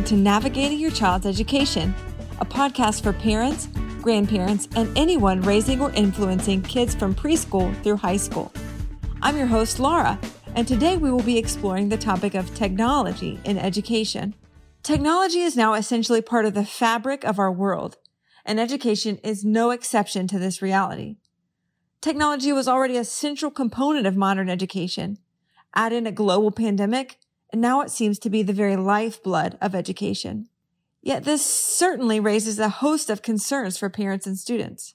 Welcome to Navigating Your Child's Education, a podcast for parents, grandparents, and anyone raising or influencing kids from preschool through high school. I'm your host, Laura, and today we will be exploring the topic of technology in education. Technology is now essentially part of the fabric of our world, and education is no exception to this reality. Technology was already a central component of modern education. Add in a global pandemic, and now it seems to be the very lifeblood of education. Yet this certainly raises a host of concerns for parents and students.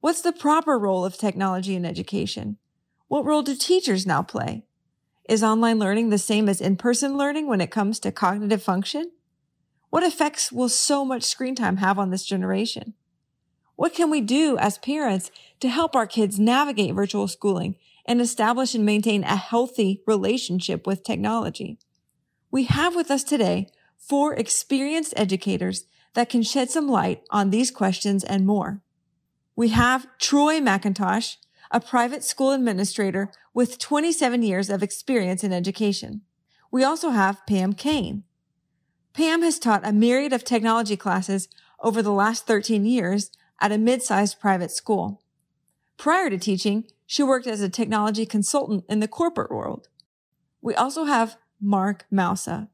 What's the proper role of technology in education? What role do teachers now play? Is online learning the same as in-person learning when it comes to cognitive function? What effects will so much screen time have on this generation? What can we do as parents to help our kids navigate virtual schooling and establish and maintain a healthy relationship with technology. We have with us today four experienced educators that can shed some light on these questions and more. We have Troy McIntosh, a private school administrator with 27 years of experience in education. We also have Pam Kane. Pam has taught a myriad of technology classes over the last 13 years at a mid-sized private school. Prior to teaching, she worked as a technology consultant in the corporate world. We also have Mark Mousa.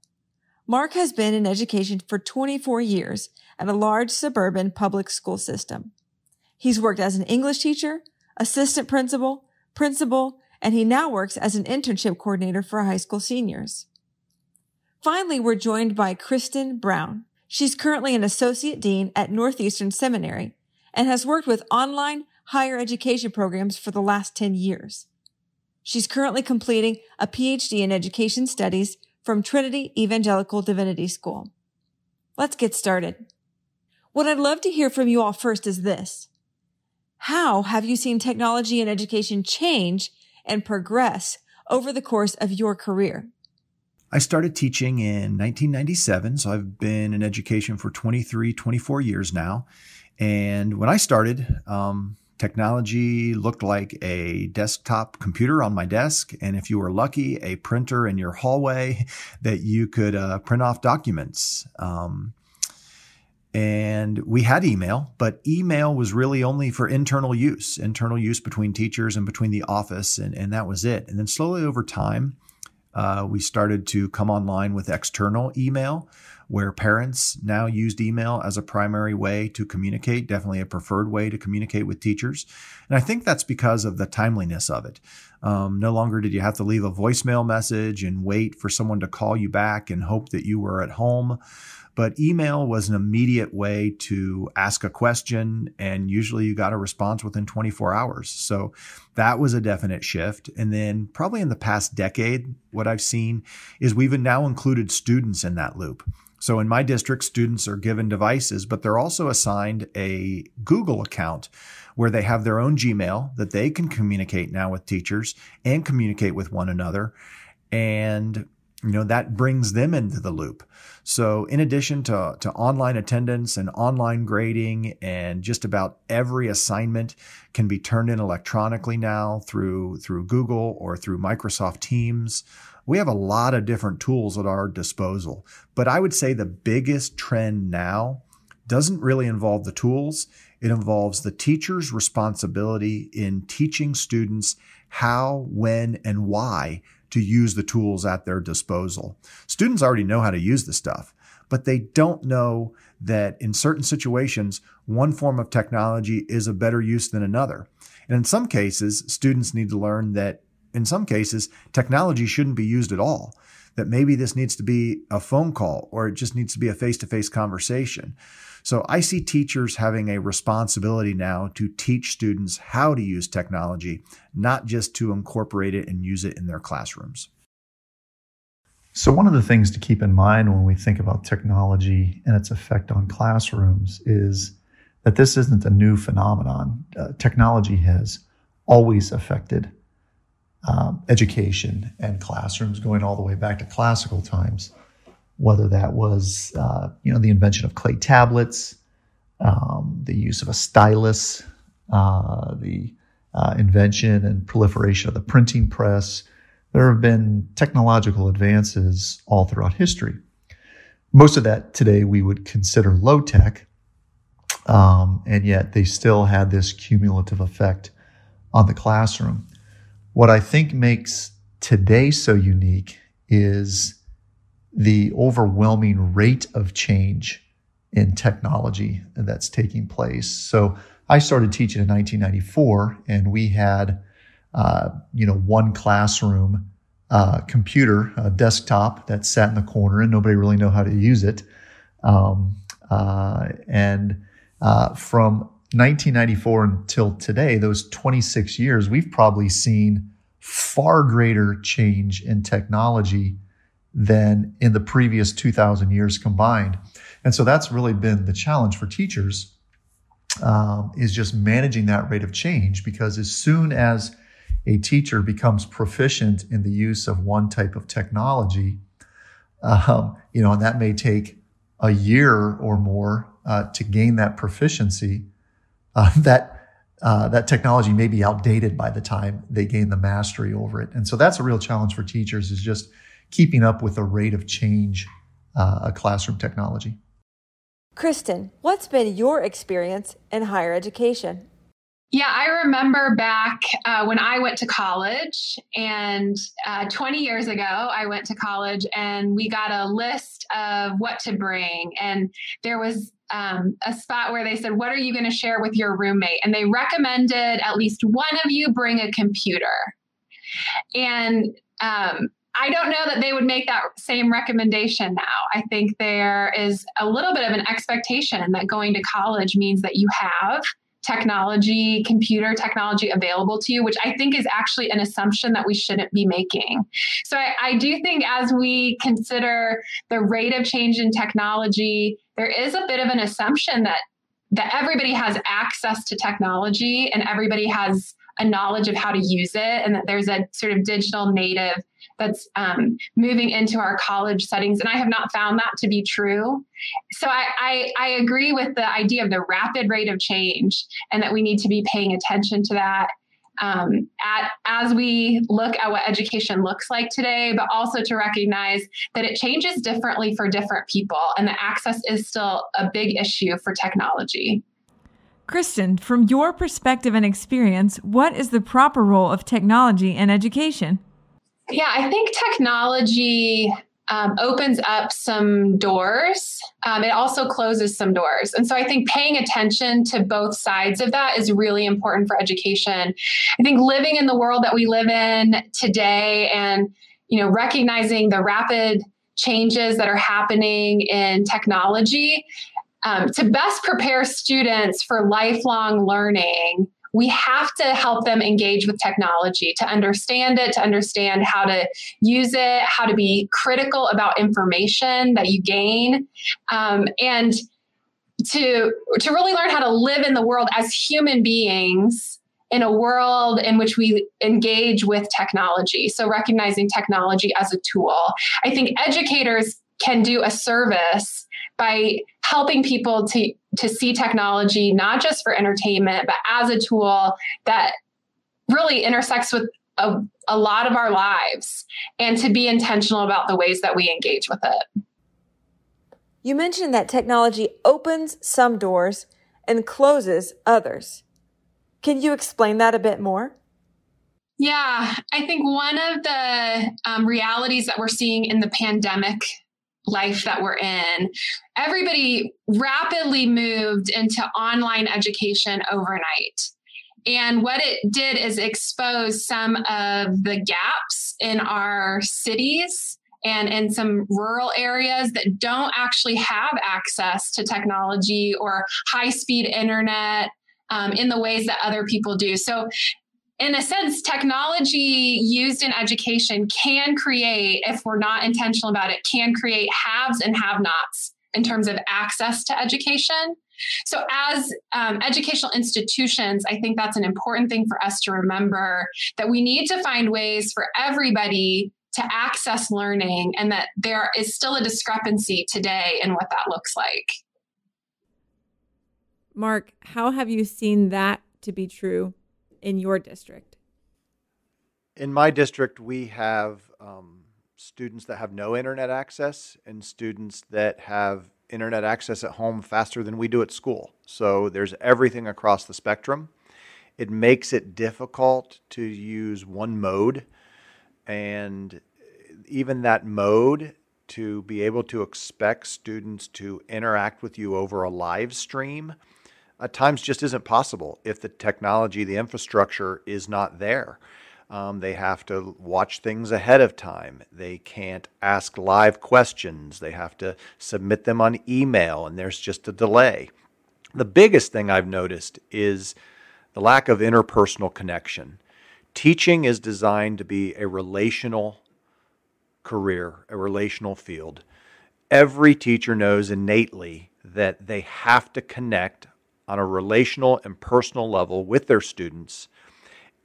Mark has been in education for 24 years at a large suburban public school system. He's worked as an English teacher, assistant principal, principal, and he now works as an internship coordinator for high school seniors. Finally, we're joined by Kristen Brown. She's currently an associate dean at Northeastern Seminary and has worked with online higher education programs for the last 10 years. She's currently completing a PhD in education studies from Trinity Evangelical Divinity School. Let's get started. What I'd love to hear from you all first is this. How have you seen technology and education change and progress over the course of your career? I started teaching in 1997, so I've been in education for 23, 24 years now. And when I started, um, Technology looked like a desktop computer on my desk, and if you were lucky, a printer in your hallway that you could uh, print off documents. Um, and we had email, but email was really only for internal use, internal use between teachers and between the office, and, and that was it. And then slowly over time, uh, we started to come online with external email where parents now used email as a primary way to communicate, definitely a preferred way to communicate with teachers. And I think that's because of the timeliness of it. Um, no longer did you have to leave a voicemail message and wait for someone to call you back and hope that you were at home. But email was an immediate way to ask a question, and usually you got a response within 24 hours. So that was a definite shift. And then, probably in the past decade, what I've seen is we've now included students in that loop. So in my district, students are given devices, but they're also assigned a Google account where they have their own Gmail that they can communicate now with teachers and communicate with one another. And you know that brings them into the loop so in addition to, to online attendance and online grading and just about every assignment can be turned in electronically now through through google or through microsoft teams we have a lot of different tools at our disposal. But I would say the biggest trend now doesn't really involve the tools. It involves the teacher's responsibility in teaching students how, when, and why to use the tools at their disposal. Students already know how to use the stuff, but they don't know that in certain situations, one form of technology is a better use than another. And in some cases, students need to learn that in some cases, technology shouldn't be used at all. That maybe this needs to be a phone call or it just needs to be a face to face conversation. So I see teachers having a responsibility now to teach students how to use technology, not just to incorporate it and use it in their classrooms. So, one of the things to keep in mind when we think about technology and its effect on classrooms is that this isn't a new phenomenon. Uh, technology has always affected um, education and classrooms going all the way back to classical times, whether that was uh, you know the invention of clay tablets, um, the use of a stylus, uh, the uh, invention and proliferation of the printing press. There have been technological advances all throughout history. most of that today we would consider low tech, um, and yet they still had this cumulative effect on the classroom. What I think makes today so unique is the overwhelming rate of change in technology that's taking place. So I started teaching in 1994, and we had, uh, you know, one classroom uh, computer, a desktop that sat in the corner, and nobody really knew how to use it. Um, uh, and uh, from 1994 until today, those 26 years, we've probably seen far greater change in technology than in the previous 2,000 years combined. And so that's really been the challenge for teachers um, is just managing that rate of change because as soon as a teacher becomes proficient in the use of one type of technology, um, you know, and that may take a year or more uh, to gain that proficiency, uh, that uh, that technology may be outdated by the time they gain the mastery over it. And so that's a real challenge for teachers is just keeping up with the rate of change uh, classroom technology. Kristen, what's been your experience in higher education? Yeah, I remember back uh, when I went to college, and uh, 20 years ago, I went to college and we got a list of what to bring. And there was um, a spot where they said, What are you going to share with your roommate? And they recommended at least one of you bring a computer. And um, I don't know that they would make that same recommendation now. I think there is a little bit of an expectation that going to college means that you have technology, computer technology available to you, which I think is actually an assumption that we shouldn't be making. So I, I, do think as we consider the rate of change in technology, there is a bit of an assumption that that everybody has access to technology and everybody has a knowledge of how to use it and that there's a sort of digital native that's um, moving into our college settings. And I have not found that to be true. So I, I, I agree with the idea of the rapid rate of change and that we need to be paying attention to that. Um, at, as we look at what education looks like today, but also to recognize that it changes differently for different people and that access is still a big issue for technology. Kristen, from your perspective and experience, what is the proper role of technology in education? Yeah, I think technology um, opens up some doors. Um, it also closes some doors. And so I think paying attention to both sides of that is really important for education. I think living in the world that we live in today and, you know, recognizing the rapid changes that are happening in technology um, to best prepare students for lifelong learning we have to help them engage with technology to understand it, to understand how to use it, how to be critical about information that you gain, um, and to to really learn how to live in the world as human beings in a world in which we engage with technology. So recognizing technology as a tool, I think educators can do a service by helping people to to see technology not just for entertainment but as a tool that really intersects with a, a lot of our lives and to be intentional about the ways that we engage with it. You mentioned that technology opens some doors and closes others. Can you explain that a bit more? Yeah, I think one of the um, realities that we're seeing in the pandemic life that we're in, everybody rapidly moved into online education overnight. And what it did is expose some of the gaps in our cities and in some rural areas that don't actually have access to technology or high speed internet um, in the ways that other people do. So in a sense, technology used in education can create, if we're not intentional about it, can create haves and have nots in terms of access to education. So, as um, educational institutions, I think that's an important thing for us to remember that we need to find ways for everybody to access learning and that there is still a discrepancy today in what that looks like. Mark, how have you seen that to be true in your district? In my district, we have um, students that have no internet access and students that have internet access at home faster than we do at school. So there's everything across the spectrum. It makes it difficult to use one mode. And even that mode, to be able to expect students to interact with you over a live stream, at times just isn't possible if the technology, the infrastructure is not there. Um, they have to watch things ahead of time. They can't ask live questions. They have to submit them on email, and there's just a delay. The biggest thing I've noticed is the lack of interpersonal connection. Teaching is designed to be a relational career, a relational field. Every teacher knows innately that they have to connect on a relational and personal level with their students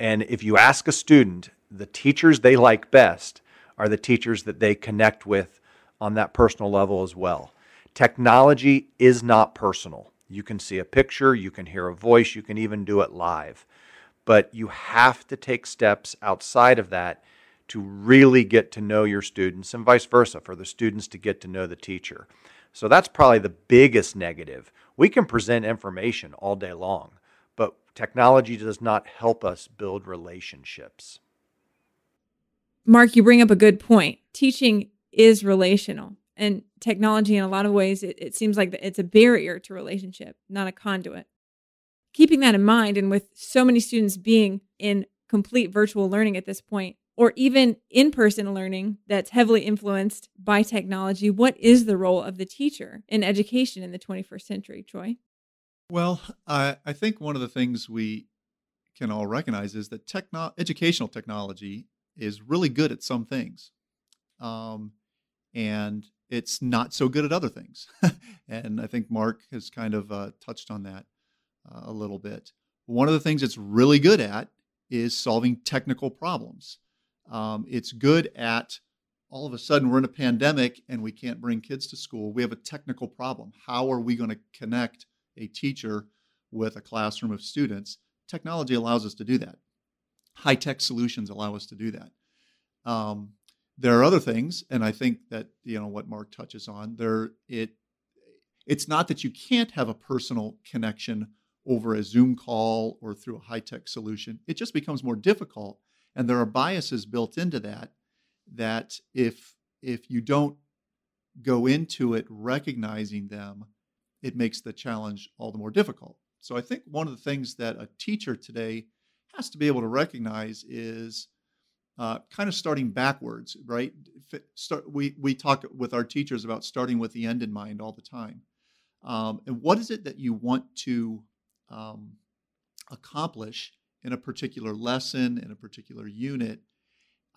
and if you ask a student, the teachers they like best are the teachers that they connect with on that personal level as well. Technology is not personal. You can see a picture, you can hear a voice, you can even do it live. But you have to take steps outside of that to really get to know your students and vice versa for the students to get to know the teacher. So that's probably the biggest negative. We can present information all day long, but technology does not help us build relationships. Mark, you bring up a good point. Teaching is relational, and technology, in a lot of ways, it, it seems like it's a barrier to relationship, not a conduit. Keeping that in mind, and with so many students being in complete virtual learning at this point, or even in person learning that's heavily influenced by technology, what is the role of the teacher in education in the 21st century, Troy? Well, I, I think one of the things we can all recognize is that techno- educational technology is really good at some things. Um, and it's not so good at other things. and I think Mark has kind of uh, touched on that uh, a little bit. One of the things it's really good at is solving technical problems. Um, it's good at all of a sudden we're in a pandemic and we can't bring kids to school. We have a technical problem. How are we going to connect a teacher with a classroom of students. Technology allows us to do that. High tech solutions allow us to do that. Um, there are other things, and I think that you know what Mark touches on. There, it it's not that you can't have a personal connection over a Zoom call or through a high tech solution. It just becomes more difficult, and there are biases built into that. That if if you don't go into it recognizing them, it makes the challenge all the more difficult. So I think one of the things that a teacher today has to be able to recognize is uh, kind of starting backwards, right? Start, we, we talk with our teachers about starting with the end in mind all the time. Um, and what is it that you want to um, accomplish in a particular lesson, in a particular unit?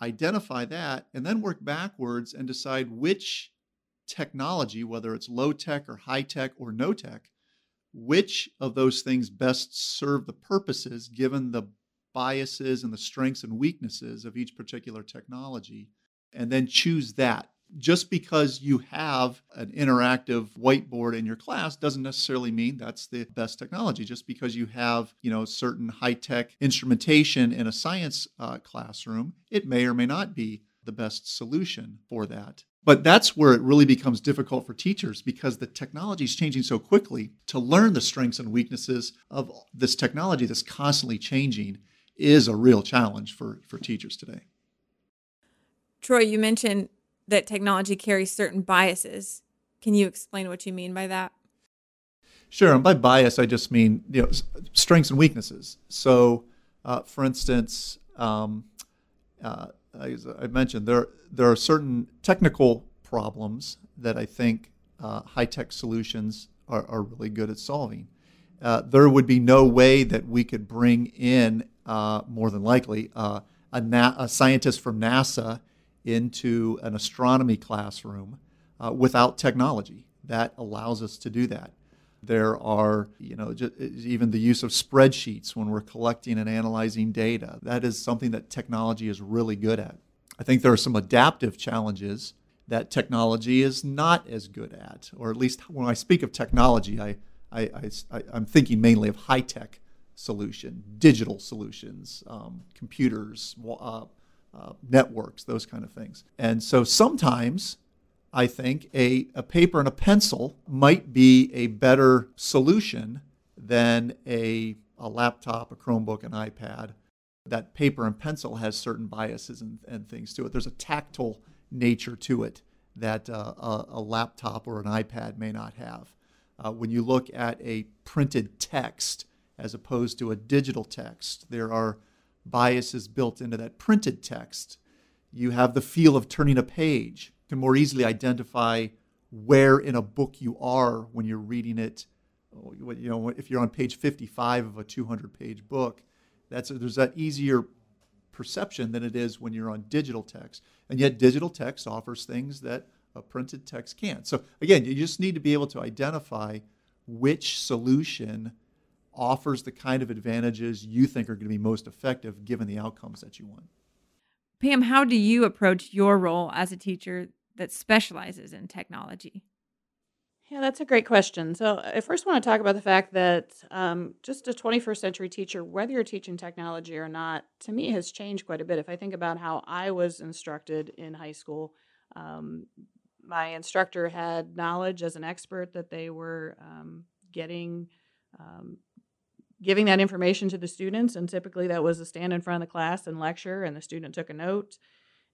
Identify that and then work backwards and decide which technology, whether it's low tech or high tech or no tech, which of those things best serve the purposes given the biases and the strengths and weaknesses of each particular technology, and then choose that. Just because you have an interactive whiteboard in your class doesn't necessarily mean that's the best technology. Just because you have, you know, certain high-tech instrumentation in a science uh, classroom, it may or may not be the best solution for that. But that's where it really becomes difficult for teachers because the technology is changing so quickly. To learn the strengths and weaknesses of this technology that's constantly changing is a real challenge for, for teachers today. Troy, you mentioned that technology carries certain biases. Can you explain what you mean by that? Sure. And by bias, I just mean you know strengths and weaknesses. So, uh, for instance, um, uh, as I mentioned, there there are certain technical problems that I think uh, high tech solutions are, are, really good at solving. Uh, there would be no way that we could bring in, uh, more than likely, uh, a, Na- a, scientist from NASA into an astronomy classroom uh, without technology. That allows us to do that. There are, you know, even the use of spreadsheets when we're collecting and analyzing data. That is something that technology is really good at. I think there are some adaptive challenges that technology is not as good at, or at least when I speak of technology, I, I, I, am thinking mainly of high tech solution, digital solutions, um, computers, uh, uh, networks, those kind of things. And so sometimes I think a, a paper and a pencil might be a better solution than a, a laptop, a Chromebook, an iPad. That paper and pencil has certain biases and, and things to it. There's a tactile nature to it that uh, a, a, laptop or an iPad may not have. Uh, when you look at a printed text as opposed to a digital text, there are biases built into that printed text. You have the feel of turning a page to more easily identify where in a book you are when you're reading it. You know, if you're on page 55 of a 200 page book, that's there's that easier perception than it is when you're on digital text. And yet, digital text offers things that a printed text can't. So, again, you just need to be able to identify which solution offers the kind of advantages you think are going to be most effective given the outcomes that you want. Pam, how do you approach your role as a teacher that specializes in technology? Yeah, that's a great question. So, I first want to talk about the fact that um, just a 21st century teacher, whether you're teaching technology or not, to me has changed quite a bit. If I think about how I was instructed in high school, um, my instructor had knowledge as an expert that they were um, getting um, giving that information to the students. And typically that was a stand in front of the class and lecture, and the student took a note.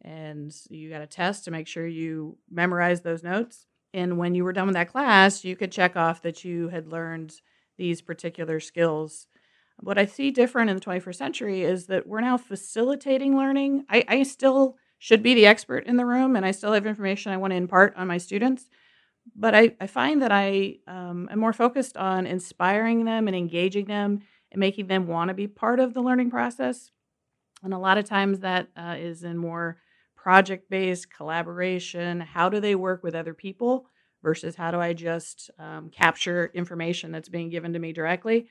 And you got a test to make sure you memorized those notes. And when you were done with that class, you could check off that you had learned these particular skills. What I see different in the 21st century is that we're now facilitating learning. I, I still should be the expert in the room and I still have information I want to impart on my students but I, I find that I um, am more focused on inspiring them and engaging them and making them want to be part of the learning process. And a lot of times that uh, is in more project based collaboration. How do they work with other people versus how do I just um, capture information that's being given to me directly?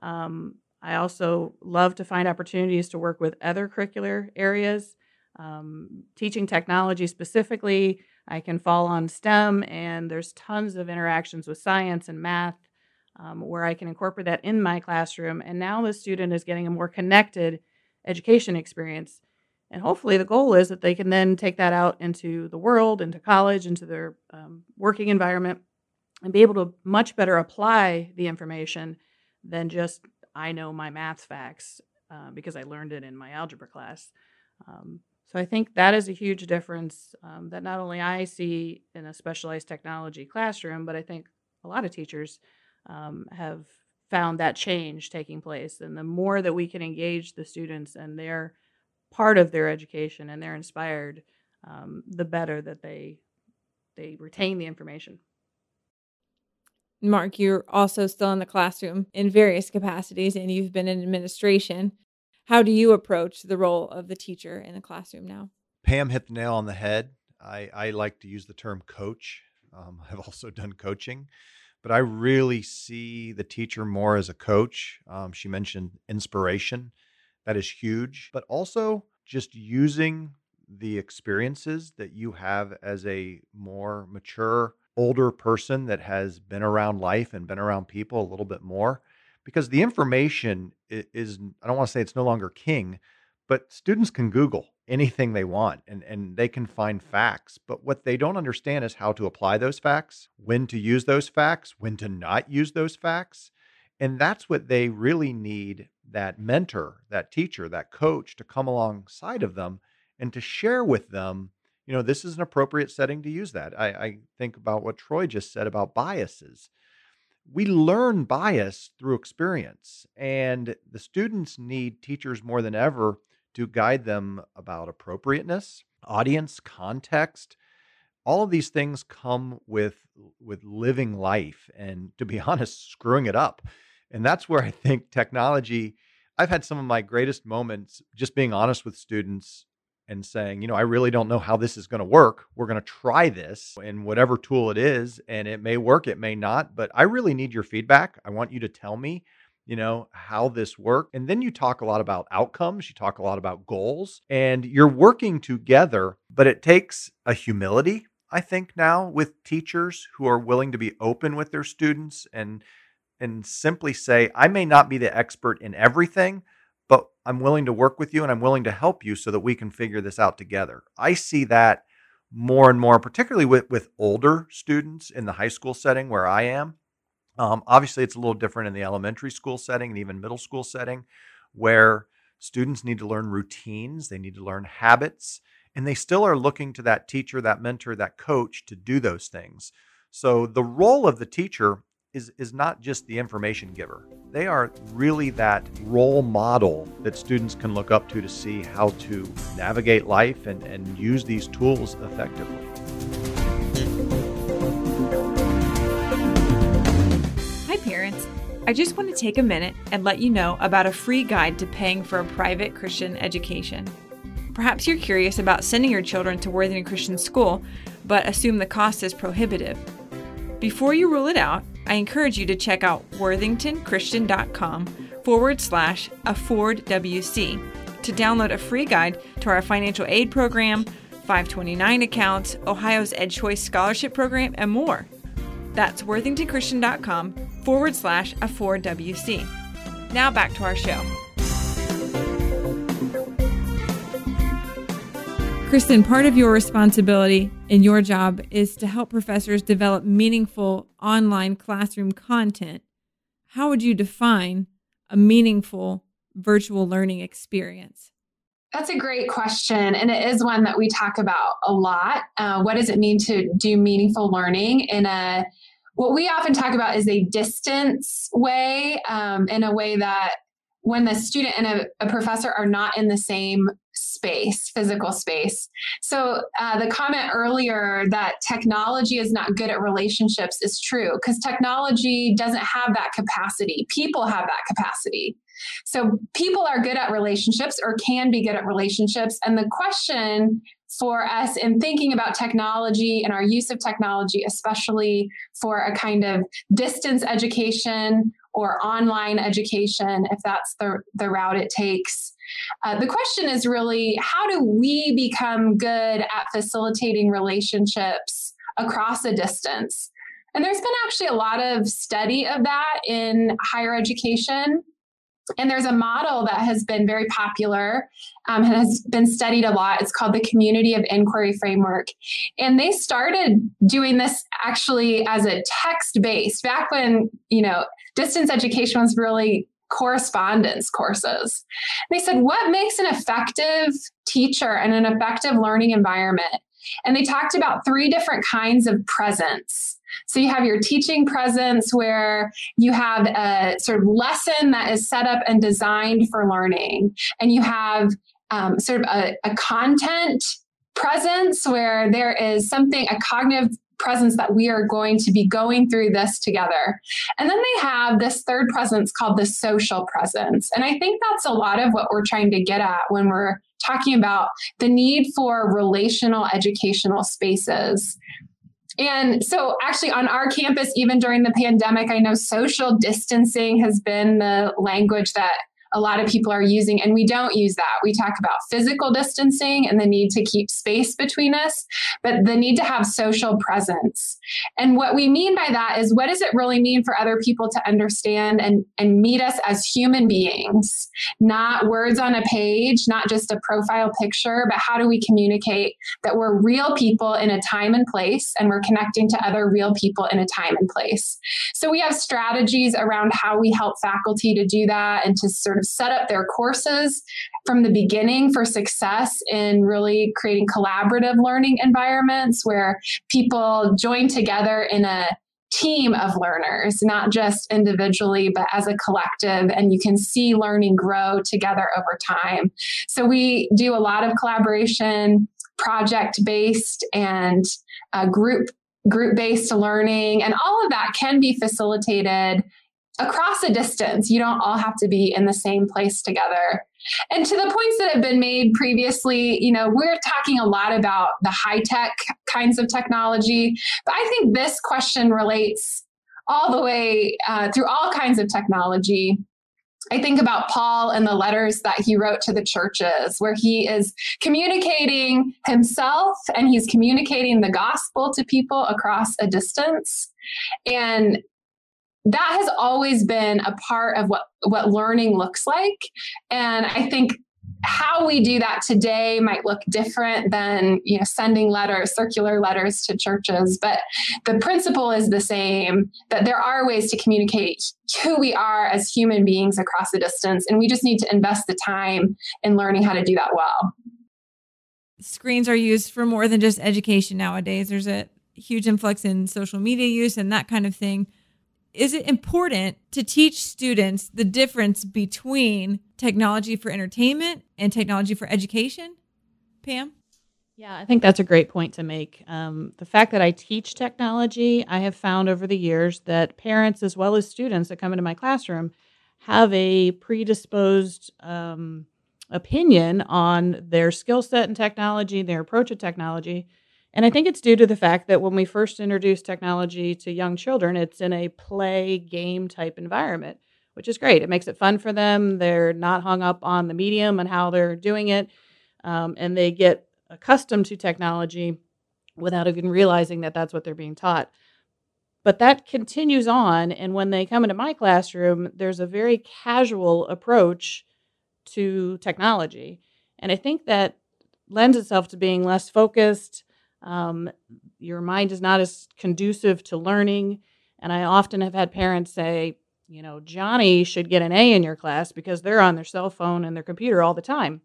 Um, I also love to find opportunities to work with other curricular areas. Um, teaching technology specifically, I can fall on STEM, and there's tons of interactions with science and math um, where I can incorporate that in my classroom. And now the student is getting a more connected education experience. And hopefully, the goal is that they can then take that out into the world, into college, into their um, working environment, and be able to much better apply the information than just I know my math facts uh, because I learned it in my algebra class. Um, so I think that is a huge difference um, that not only I see in a specialized technology classroom, but I think a lot of teachers um, have found that change taking place. And the more that we can engage the students and they're part of their education and they're inspired, um, the better that they they retain the information. Mark, you're also still in the classroom in various capacities, and you've been in administration. How do you approach the role of the teacher in the classroom now? Pam hit the nail on the head. I, I like to use the term coach. Um, I've also done coaching, but I really see the teacher more as a coach. Um, she mentioned inspiration, that is huge, but also just using the experiences that you have as a more mature, older person that has been around life and been around people a little bit more because the information is, I don't want to say it's no longer king, but students can Google anything they want and, and they can find facts. But what they don't understand is how to apply those facts, when to use those facts, when to not use those facts. And that's what they really need that mentor, that teacher, that coach to come alongside of them and to share with them, you know, this is an appropriate setting to use that. I, I think about what Troy just said about biases we learn bias through experience, and the students need teachers more than ever to guide them about appropriateness, audience, context. All of these things come with with living life and to be honest, screwing it up. And that's where I think technology I've had some of my greatest moments just being honest with students and saying, you know, I really don't know how this is going to work. We're going to try this in whatever tool it is, and it may work, it may not, but I really need your feedback. I want you to tell me, you know, how this worked. And then you talk a lot about outcomes, you talk a lot about goals, and you're working together, but it takes a humility, I think, now with teachers who are willing to be open with their students and and simply say, I may not be the expert in everything, I'm willing to work with you and I'm willing to help you so that we can figure this out together. I see that more and more, particularly with, with older students in the high school setting where I am. Um, obviously, it's a little different in the elementary school setting and even middle school setting, where students need to learn routines, they need to learn habits, and they still are looking to that teacher, that mentor, that coach to do those things. So the role of the teacher is, is not just the information giver. They are really that role model that students can look up to to see how to navigate life and, and use these tools effectively. Hi, parents. I just want to take a minute and let you know about a free guide to paying for a private Christian education. Perhaps you're curious about sending your children to Worthington Christian School, but assume the cost is prohibitive. Before you rule it out, I encourage you to check out worthingtonchristian.com forward slash affordwc to download a free guide to our financial aid program, 529 accounts, Ohio's EdChoice Scholarship Program, and more. That's worthingtonchristian.com forward slash affordwc. Now back to our show. Kristen, part of your responsibility in your job is to help professors develop meaningful online classroom content. How would you define a meaningful virtual learning experience? That's a great question. And it is one that we talk about a lot. Uh, what does it mean to do meaningful learning in a what we often talk about is a distance way, um, in a way that when the student and a, a, professor are not in the same space, physical space. So uh, the comment earlier that technology is not good at relationships is true because technology doesn't have that capacity. People have that capacity. So people are good at relationships or can be good at relationships. And the question for us in thinking about technology and our use of technology, especially for a kind of distance education or online education, if that's the, the route it takes. Uh, the question is really how do we become good at facilitating relationships across a distance? And there's been actually a lot of study of that in higher education. And there's a model that has been very popular um, and has been studied a lot. It's called the Community of Inquiry Framework. And they started doing this actually as a text based back when, you know, distance education was really correspondence courses. They said, what makes an effective teacher and an effective learning environment? And they talked about three different kinds of presence. So you have your teaching presence where you have a sort of lesson that is set up and designed for learning, and you have um, sort of a, a content presence where there is something, a cognitive presence that we are going to be going through this together. And then they have this third presence called the social presence. And I think that's a lot of what we're trying to get at when we're talking about the need for relational educational spaces. And so, actually, on our campus, even during the pandemic, I know social distancing has been the language that a lot of people are using, and we don't use that. We talk about physical distancing and the need to keep space between us, but the need to have social presence. And what we mean by that is what does it really mean for other people to understand and, and meet us as human beings, not words on a page, not just a profile picture, but how do we communicate that we're real people in a time and place and we're connecting to other real people in a time and place. So we have strategies around how we help faculty to do that and to sort of set up their courses from the beginning for success in really creating collaborative learning environments where people join together in a team of learners, not just individually, but as a collective. And you can see learning grow together over time. So we do a lot of collaboration, project based, and uh, group group based learning, and all of that can be facilitated across a distance. You don't all have to be in the same place together. And to the points that have been made previously, you know, we're talking a lot about the high tech kinds of technology, but I think this question relates all the way uh, through all kinds of technology. I think about Paul and the letters that he wrote to the churches, where he is communicating himself and he's communicating the gospel to people across a distance. And that has always been a part of what what learning looks like. And i think how we do that today might look different than you know sending letters circular letters to churches but the principle is the same that there are ways to communicate who we are as human beings across the distance and we just need to invest the time in learning how to do that well. Screens are used for more than just education nowadays. There's a huge influx in social media use and that kind of thing is it important to teach students the difference between technology for entertainment and technology for education? Pam? Yeah, I think that's a great point to make. Um, the fact that I teach technology, I have found over the years that parents as well as students that come into my classroom have a predisposed um, opinion on their skill set in technology, their approach to technology, and I think it's due to the fact that when we first introduce technology to young children, it's in a play game type environment, which is great. It makes it fun for them. They're not hung up on the medium and how they're doing it. Um, and they get accustomed to technology without even realizing that that's what they're being taught. But that continues on. And when they come into my classroom, there's a very casual approach to technology. And I think that lends itself to being less focused um, your mind is not as conducive to learning. And I often have had parents say, you know, Johnny should get an A in your class because they're on their cell phone and their computer all the time.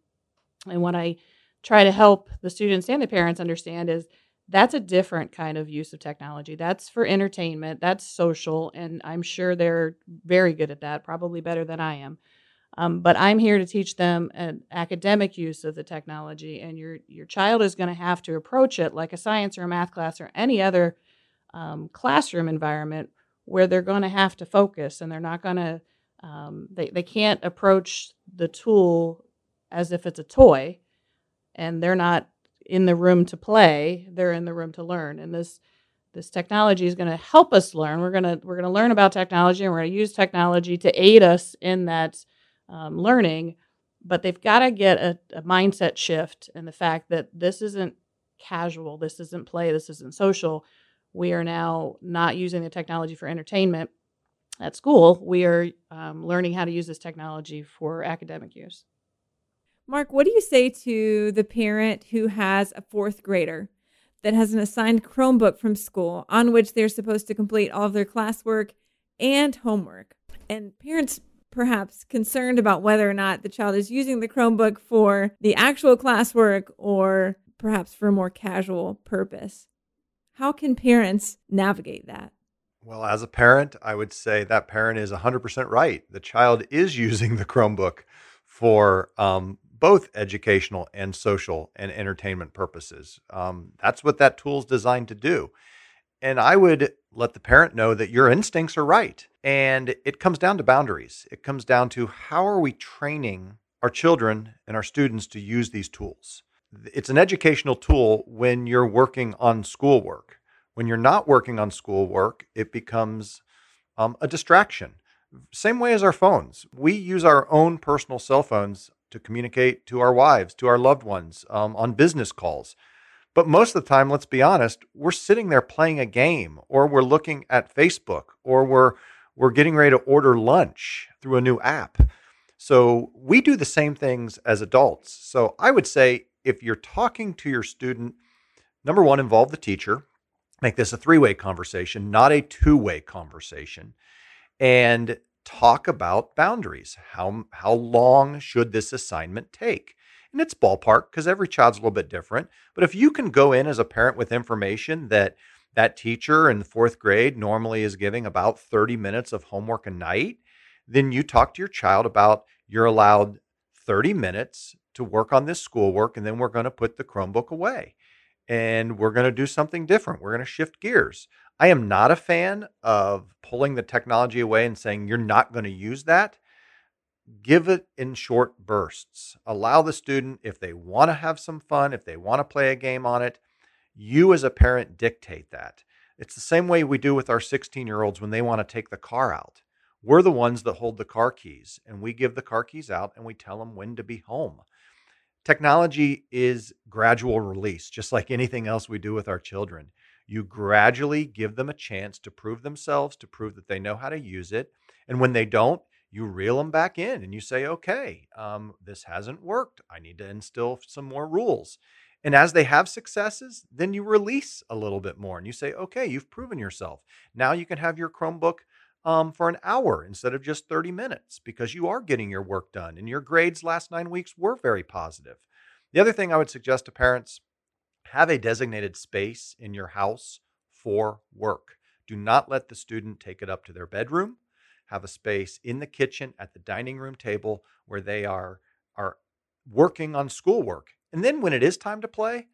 And what I try to help the students and the parents understand is that's a different kind of use of technology. That's for entertainment, that's social, and I'm sure they're very good at that, probably better than I am. Um, but I'm here to teach them an academic use of the technology, and your your child is going to have to approach it like a science or a math class or any other um, classroom environment where they're going to have to focus, and they're not going to um, they they can't approach the tool as if it's a toy, and they're not in the room to play; they're in the room to learn. And this this technology is going to help us learn. We're going to we're going to learn about technology, and we're going to use technology to aid us in that um, learning, but they've got to get a, a mindset shift in the fact that this isn't casual, this isn't play, this isn't social. We are now not using the technology for entertainment at school. We are um, learning how to use this technology for academic use. Mark, what do you say to the parent who has a fourth grader that has an assigned Chromebook from school on which they're supposed to complete all of their classwork and homework? And parents perhaps concerned about whether or not the child is using the Chromebook for the actual classwork or perhaps for a more casual purpose. How can parents navigate that? Well, as a parent, I would say that parent is 100% right. The child is using the Chromebook for um, both educational and social and entertainment purposes. Um, that's what that tool is designed to do. And I would let the parent know that your instincts are right. And it comes down to boundaries. It comes down to how are we training our children and our students to use these tools? It's an educational tool when you're working on schoolwork. When you're not working on schoolwork, it becomes um, a distraction. Same way as our phones. We use our own personal cell phones to communicate to our wives, to our loved ones, um, on business calls. But most of the time, let's be honest, we're sitting there playing a game or we're looking at Facebook or we're we're getting ready to order lunch through a new app. So we do the same things as adults. So I would say if you're talking to your student, number one, involve the teacher. Make this a three way conversation, not a two way conversation. And talk about boundaries. How, how long should this assignment take? And it's ballpark because every child's a little bit different. But if you can go in as a parent with information that that teacher in the fourth grade normally is giving about 30 minutes of homework a night, then you talk to your child about you're allowed 30 minutes to work on this schoolwork, and then we're going to put the Chromebook away and we're going to do something different. We're going to shift gears. I am not a fan of pulling the technology away and saying you're not going to use that. Give it in short bursts. Allow the student, if they want to have some fun, if they want to play a game on it, you as a parent dictate that. It's the same way we do with our 16 year olds when they want to take the car out. We're the ones that hold the car keys and we give the car keys out and we tell them when to be home. Technology is gradual release, just like anything else we do with our children. You gradually give them a chance to prove themselves, to prove that they know how to use it. And when they don't, you reel them back in and you say, okay, um, this hasn't worked. I need to instill some more rules. And as they have successes, then you release a little bit more and you say, okay, you've proven yourself. Now you can have your Chromebook um, for an hour instead of just 30 minutes because you are getting your work done and your grades last nine weeks were very positive. The other thing I would suggest to parents have a designated space in your house for work. Do not let the student take it up to their bedroom. Have a space in the kitchen at the dining room table where they are are working on schoolwork. And then when it is time to play,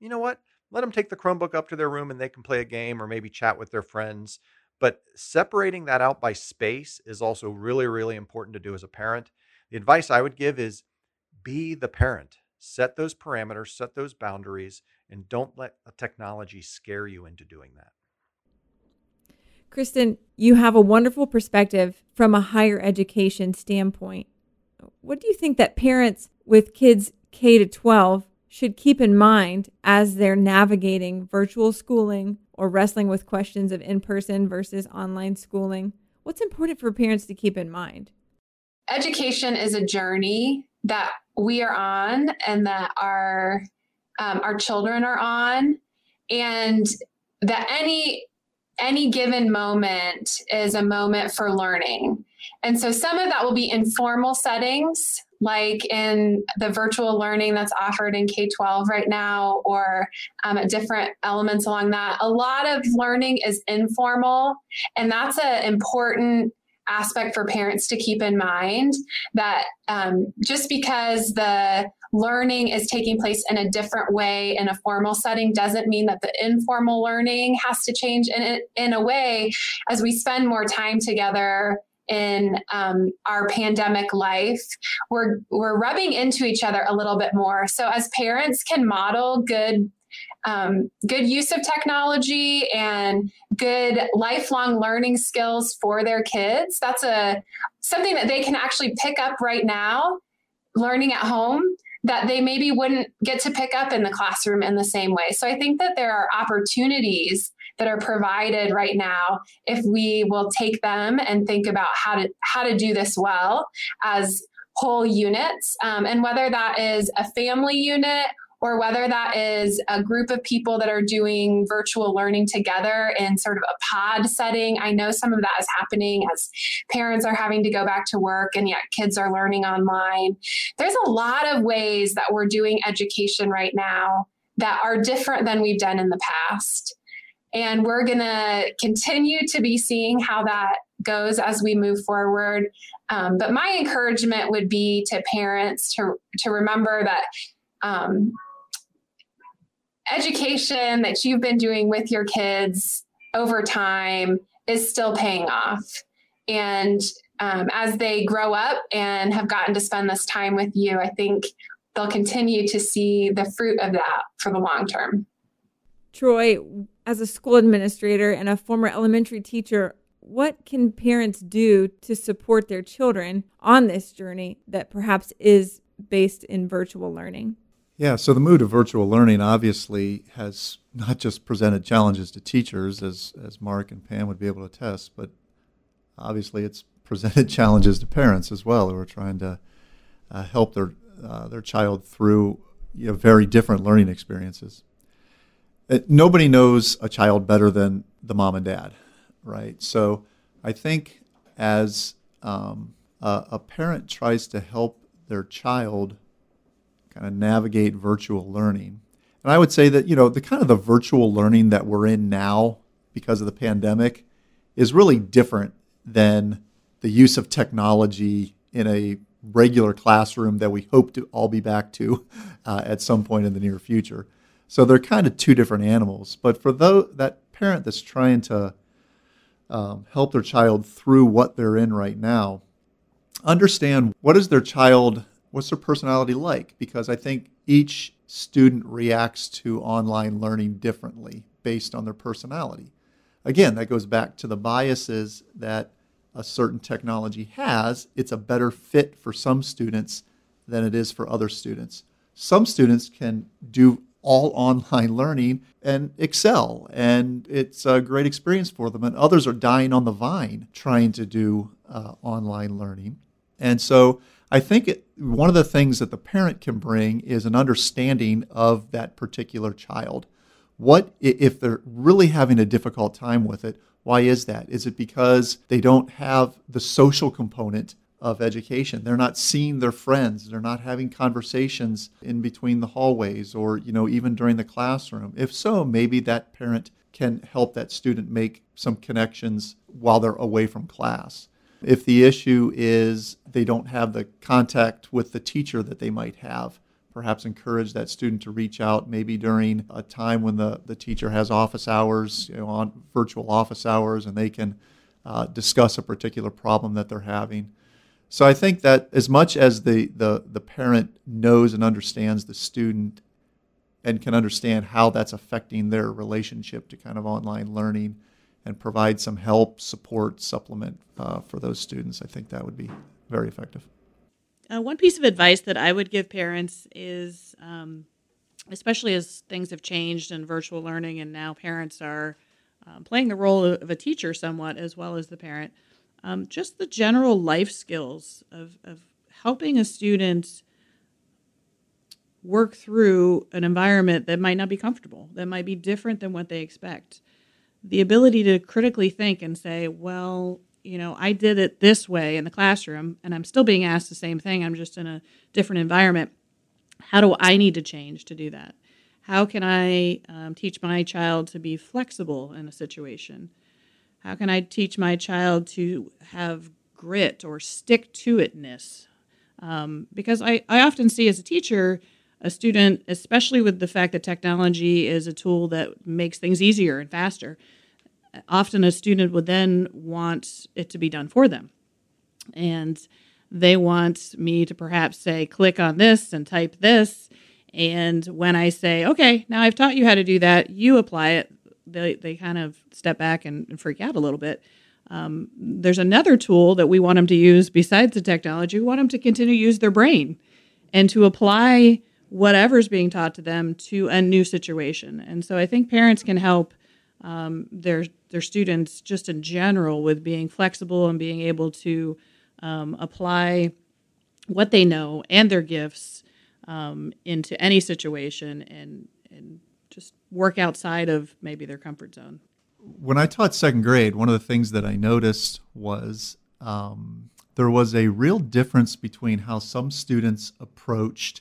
you know what? Let them take the Chromebook up to their room and they can play a game or maybe chat with their friends. But separating that out by space is also really, really important to do as a parent. The advice I would give is be the parent. Set those parameters, set those boundaries, and don't let technology scare you into doing that. Kristen, you have a wonderful perspective from a higher education standpoint. What do you think that parents with kids K to 12 should keep in mind as they're navigating virtual schooling or wrestling with questions of in person versus online schooling? What's important for parents to keep in mind? Education is a journey that we are on and that our um, our children are on, and that any any given moment is a moment for learning. And so some of that will be informal settings, like in the virtual learning that's offered in K 12 right now, or um, at different elements along that. A lot of learning is informal, and that's an important aspect for parents to keep in mind that um, just because the learning is taking place in a different way in a formal setting doesn't mean that the informal learning has to change in, it, in a way as we spend more time together in um, our pandemic life we're we're rubbing into each other a little bit more so as parents can model good um, good use of technology and good lifelong learning skills for their kids. That's a something that they can actually pick up right now, learning at home that they maybe wouldn't get to pick up in the classroom in the same way. So I think that there are opportunities that are provided right now if we will take them and think about how to how to do this well as whole units um, and whether that is a family unit or whether that is a group of people that are doing virtual learning together in sort of a pod setting. I know some of that is happening as parents are having to go back to work and yet kids are learning online. There's a lot of ways that we're doing education right now that are different than we've done in the past. And we're going to continue to be seeing how that goes as we move forward. Um, but my encouragement would be to parents to, to remember that um, education that you've been doing with your kids over time is still paying off. And um, as they grow up and have gotten to spend this time with you, I think they'll continue to see the fruit of that for the long term. Troy, as a school administrator and a former elementary teacher, what can parents do to support their children on this journey that perhaps is based in virtual learning? Yeah, so the move to virtual learning obviously has not just presented challenges to teachers, as, as Mark and Pam would be able to attest, but obviously it's presented challenges to parents as well who are trying to uh, help their, uh, their child through you know, very different learning experiences. It, uh, nobody knows a child better than the mom and dad, right? So I think as um, a parent tries to help their child kind of navigate virtual learning. And I would say that, you know, the kind of the virtual learning that we're in now because of the pandemic is really different than the use of technology in a regular classroom that we hope to all be back to uh, at some point in the near future. So they're kind of two different animals. But for those, that parent that's trying to um, help their child through what they're in right now, understand what is their child what's their personality like? Because I think each student reacts to online learning differently based on their personality. Again, that goes back to the biases that a certain technology has. It's a better fit for some students than it is for other students. Some students can do all online learning and excel. And it's a great experience for them. And others are dying on the vine trying to do uh, online learning. And so I think it, one of the things that the parent can bring is an understanding of that particular child. What if they're really having a difficult time with it? Why is that? Is it because they don't have the social component of education? They're not seeing their friends. They're not having conversations in between the hallways or, you know, even during the classroom. If so, maybe that parent can help that student make some connections while they're away from class. If the issue is they don't have the contact with the teacher that they might have, perhaps encourage that student to reach out maybe during a time when the, the teacher has office hours, you know, on virtual office hours, and they can uh, discuss a particular problem that they're having. So I think that as much as the, the, the parent knows and understands the student and can understand how that's affecting their relationship to kind of online learning, and provide some help, support, supplement uh, for those students, I think that would be very effective. Uh, one piece of advice that I would give parents is, um, especially as things have changed in virtual learning, and now parents are um, playing the role of a teacher somewhat as well as the parent, um, just the general life skills of, of helping a student work through an environment that might not be comfortable, that might be different than what they expect the ability to critically think and say, well, you know, I did it this way in the classroom and I'm still being asked the same thing. I'm just in a different environment. How do I need to change to do that? How can I um, teach my child to be flexible in a situation? How can I teach my child to have grit or stick to itness? Um, because I, I often see as a teacher, a student, especially with the fact that technology is a tool that makes things easier and faster, often a student would then want it to be done for them. And they want me to perhaps say, click on this and type this. And when I say, okay, now I've taught you how to do that, you apply it, they, they kind of step back and, freak out a little bit. Um, there's another tool that we want them to use besides the technology. We want them to continue to use their brain and to apply whatever's being taught to them to a new situation. And so I think parents can help um, their their students just in general with being flexible and being able to um, apply what they know and their gifts um, into any situation and and just work outside of maybe their comfort zone. When I taught second grade, one of the things that I noticed was um, there was a real difference between how some students approached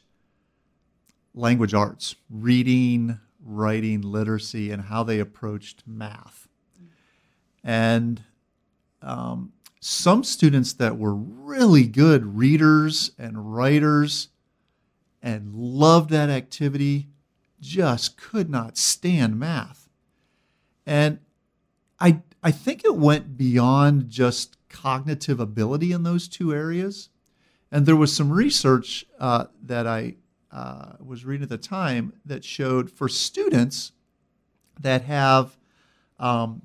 language arts, reading, writing, literacy, and how they approached math. And um, some students that were really good readers and writers and loved that activity just could not stand math. And I, I think it went beyond just cognitive ability in those two areas. And there was some research uh, that I uh, was reading at the time that showed for students that have um,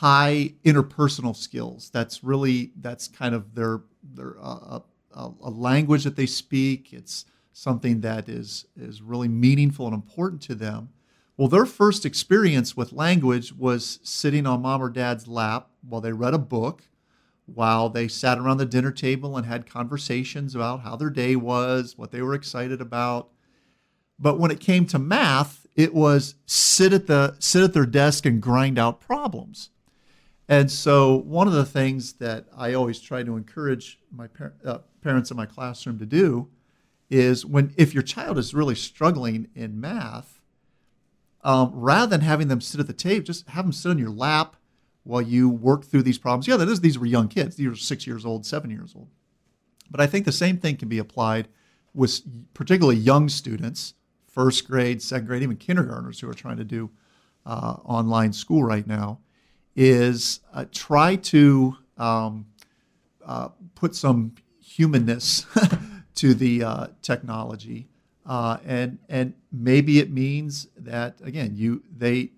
high interpersonal skills. That's really that's kind of their their uh, a, a, language that they speak. It's something that is is really meaningful and important to them. Well, their first experience with language was sitting on mom or dad's lap while they read a book while they sat around the dinner table and had conversations about how their day was, what they were excited about. But when it came to math, it was sit at the sit at their desk and grind out problems. And so one of the things that I always try to encourage my par- uh, parents in my classroom to do is when if your child is really struggling in math, um, rather than having them sit at the table, just have them sit on your lap while you work through these problems. Yeah, these were young kids. These were six years old, seven years old. But I think the same thing can be applied with particularly young students, first grade, second grade, even kindergartners who are trying to do uh, online school right now, is uh, try to um, uh, put some humanness to the uh, technology. Uh, and and maybe it means that again you they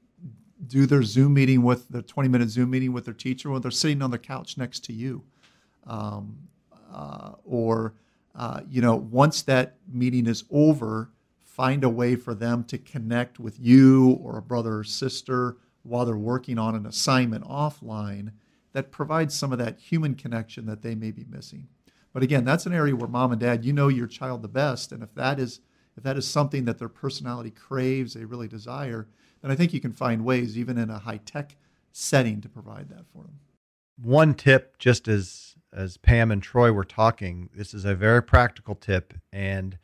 do their Zoom meeting with their 20 minute Zoom meeting with their teacher when they're sitting on the couch next to you. Um, uh, or, uh, you know, once that meeting is over, find a way for them to connect with you or a brother or sister while they're working on an assignment offline that provides some of that human connection that they may be missing. But again, that's an area where mom and dad, you know your child the best, and if that is if that is something that their personality craves, they really desire, then I think you can find ways, even in a high tech setting, to provide that for them. One tip, just as as Pam and Troy were talking, this is a very practical tip, and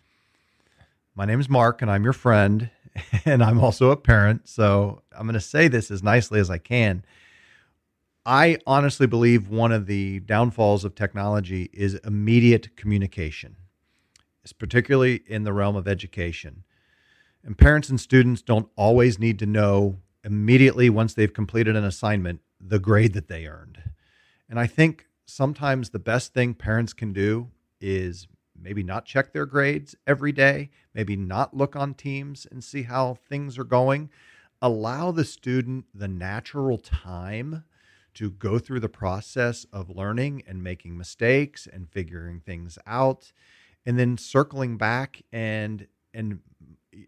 my name is Mark, and I'm your friend, and I'm also a parent. So I'm going to say this as nicely as I can. I honestly believe one of the downfalls of technology is immediate communication, it's particularly in the realm of education. And parents and students don't always need to know immediately once they've completed an assignment the grade that they earned. And I think sometimes the best thing parents can do is maybe not check their grades every day, maybe not look on teams and see how things are going. Allow the student the natural time to go through the process of learning and making mistakes and figuring things out and then circling back and and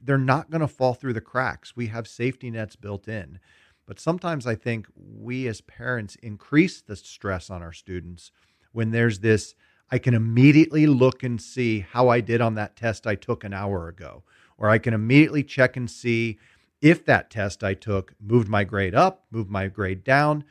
they're not going to fall through the cracks. We have safety nets built in. But sometimes I think we as parents increase the stress on our students when there's this I can immediately look and see how I did on that test I took an hour ago. Or I can immediately check and see if that test I took moved my grade up, moved my grade down.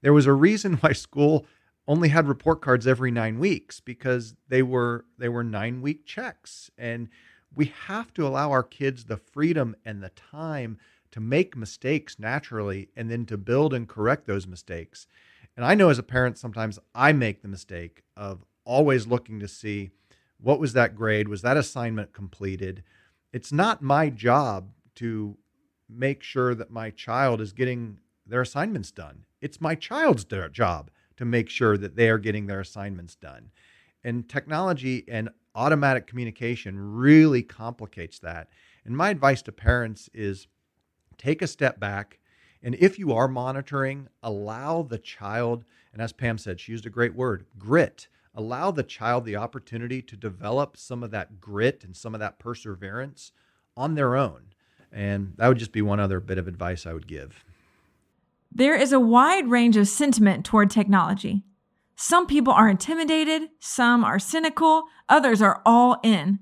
There was a reason why school only had report cards every 9 weeks because they were they were 9 week checks. And we have to allow our kids the freedom and the time to make mistakes naturally and then to build and correct those mistakes. And I know as a parent sometimes I make the mistake of always looking to see what was that grade? Was that assignment completed? It's not my job to make sure that my child is getting their assignments done. It's my child's job to make sure that they are getting their assignments done. And technology and automatic communication really complicates that. And my advice to parents is take a step back. And if you are monitoring, allow the child, and as Pam said, she used a great word grit. Allow the child the opportunity to develop some of that grit and some of that perseverance on their own. And that would just be one other bit of advice I would give. There is a wide range of sentiment toward technology. Some people are intimidated, some are cynical, others are all in.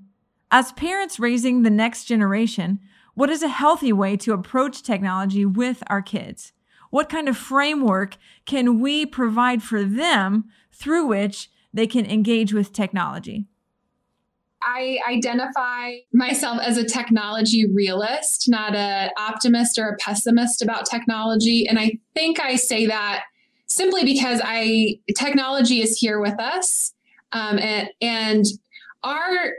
As parents raising the next generation, what is a healthy way to approach technology with our kids? What kind of framework can we provide for them through which they can engage with technology? I identify myself as a technology realist, not an optimist or a pessimist about technology. And I think I say that simply because I technology is here with us, um, and, and our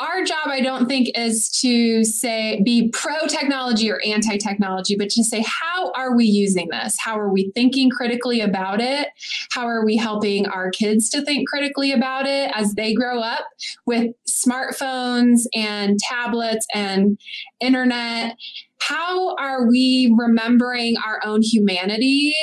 our job, I don't think, is to say be pro technology or anti technology, but to say, how are we using this? How are we thinking critically about it? How are we helping our kids to think critically about it as they grow up with smartphones and tablets and internet? How are we remembering our own humanity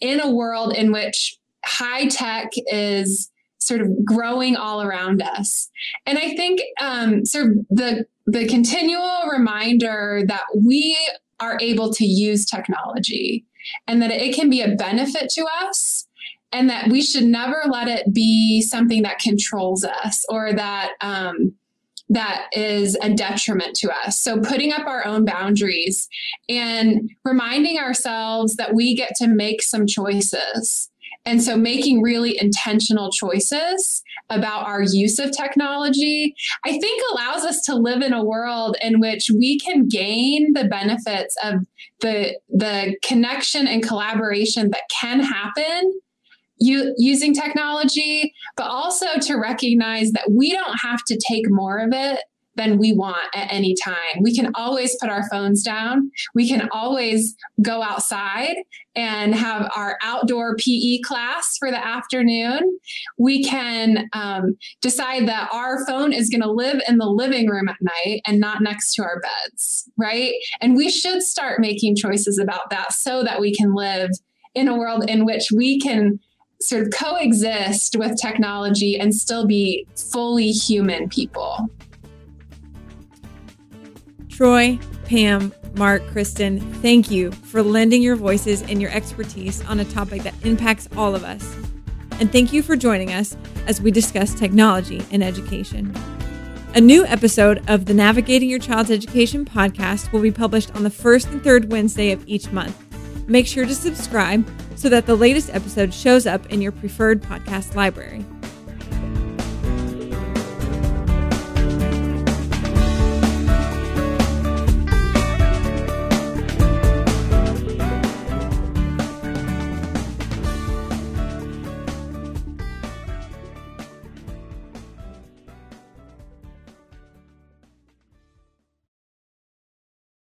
in a world in which high tech is sort of growing all around us. And I think um, sort of the the continual reminder that we are able to use technology and that it can be a benefit to us and that we should never let it be something that controls us or that um, that is a detriment to us. So putting up our own boundaries and reminding ourselves that we get to make some choices and so making really intentional choices about our use of technology, I think allows us to live in a world in which we can gain the benefits of the, the connection and collaboration that can happen using technology, but also to recognize that we don't have to take more of it than we want at any time. We can always put our phones down. We can always go outside and have our outdoor PE class for the afternoon. We can um, decide that our phone is going to live in the living room at night and not next to our beds, right? And we should start making choices about that so that we can live in a world in which we can sort of coexist with technology and still be fully human people. Troy, Pam, Mark, Kristen, thank you for lending your voices and your expertise on a topic that impacts all of us. And thank you for joining us as we discuss technology in education. A new episode of the Navigating Your Child's Education podcast will be published on the first and third Wednesday of each month. Make sure to subscribe so that the latest episode shows up in your preferred podcast library.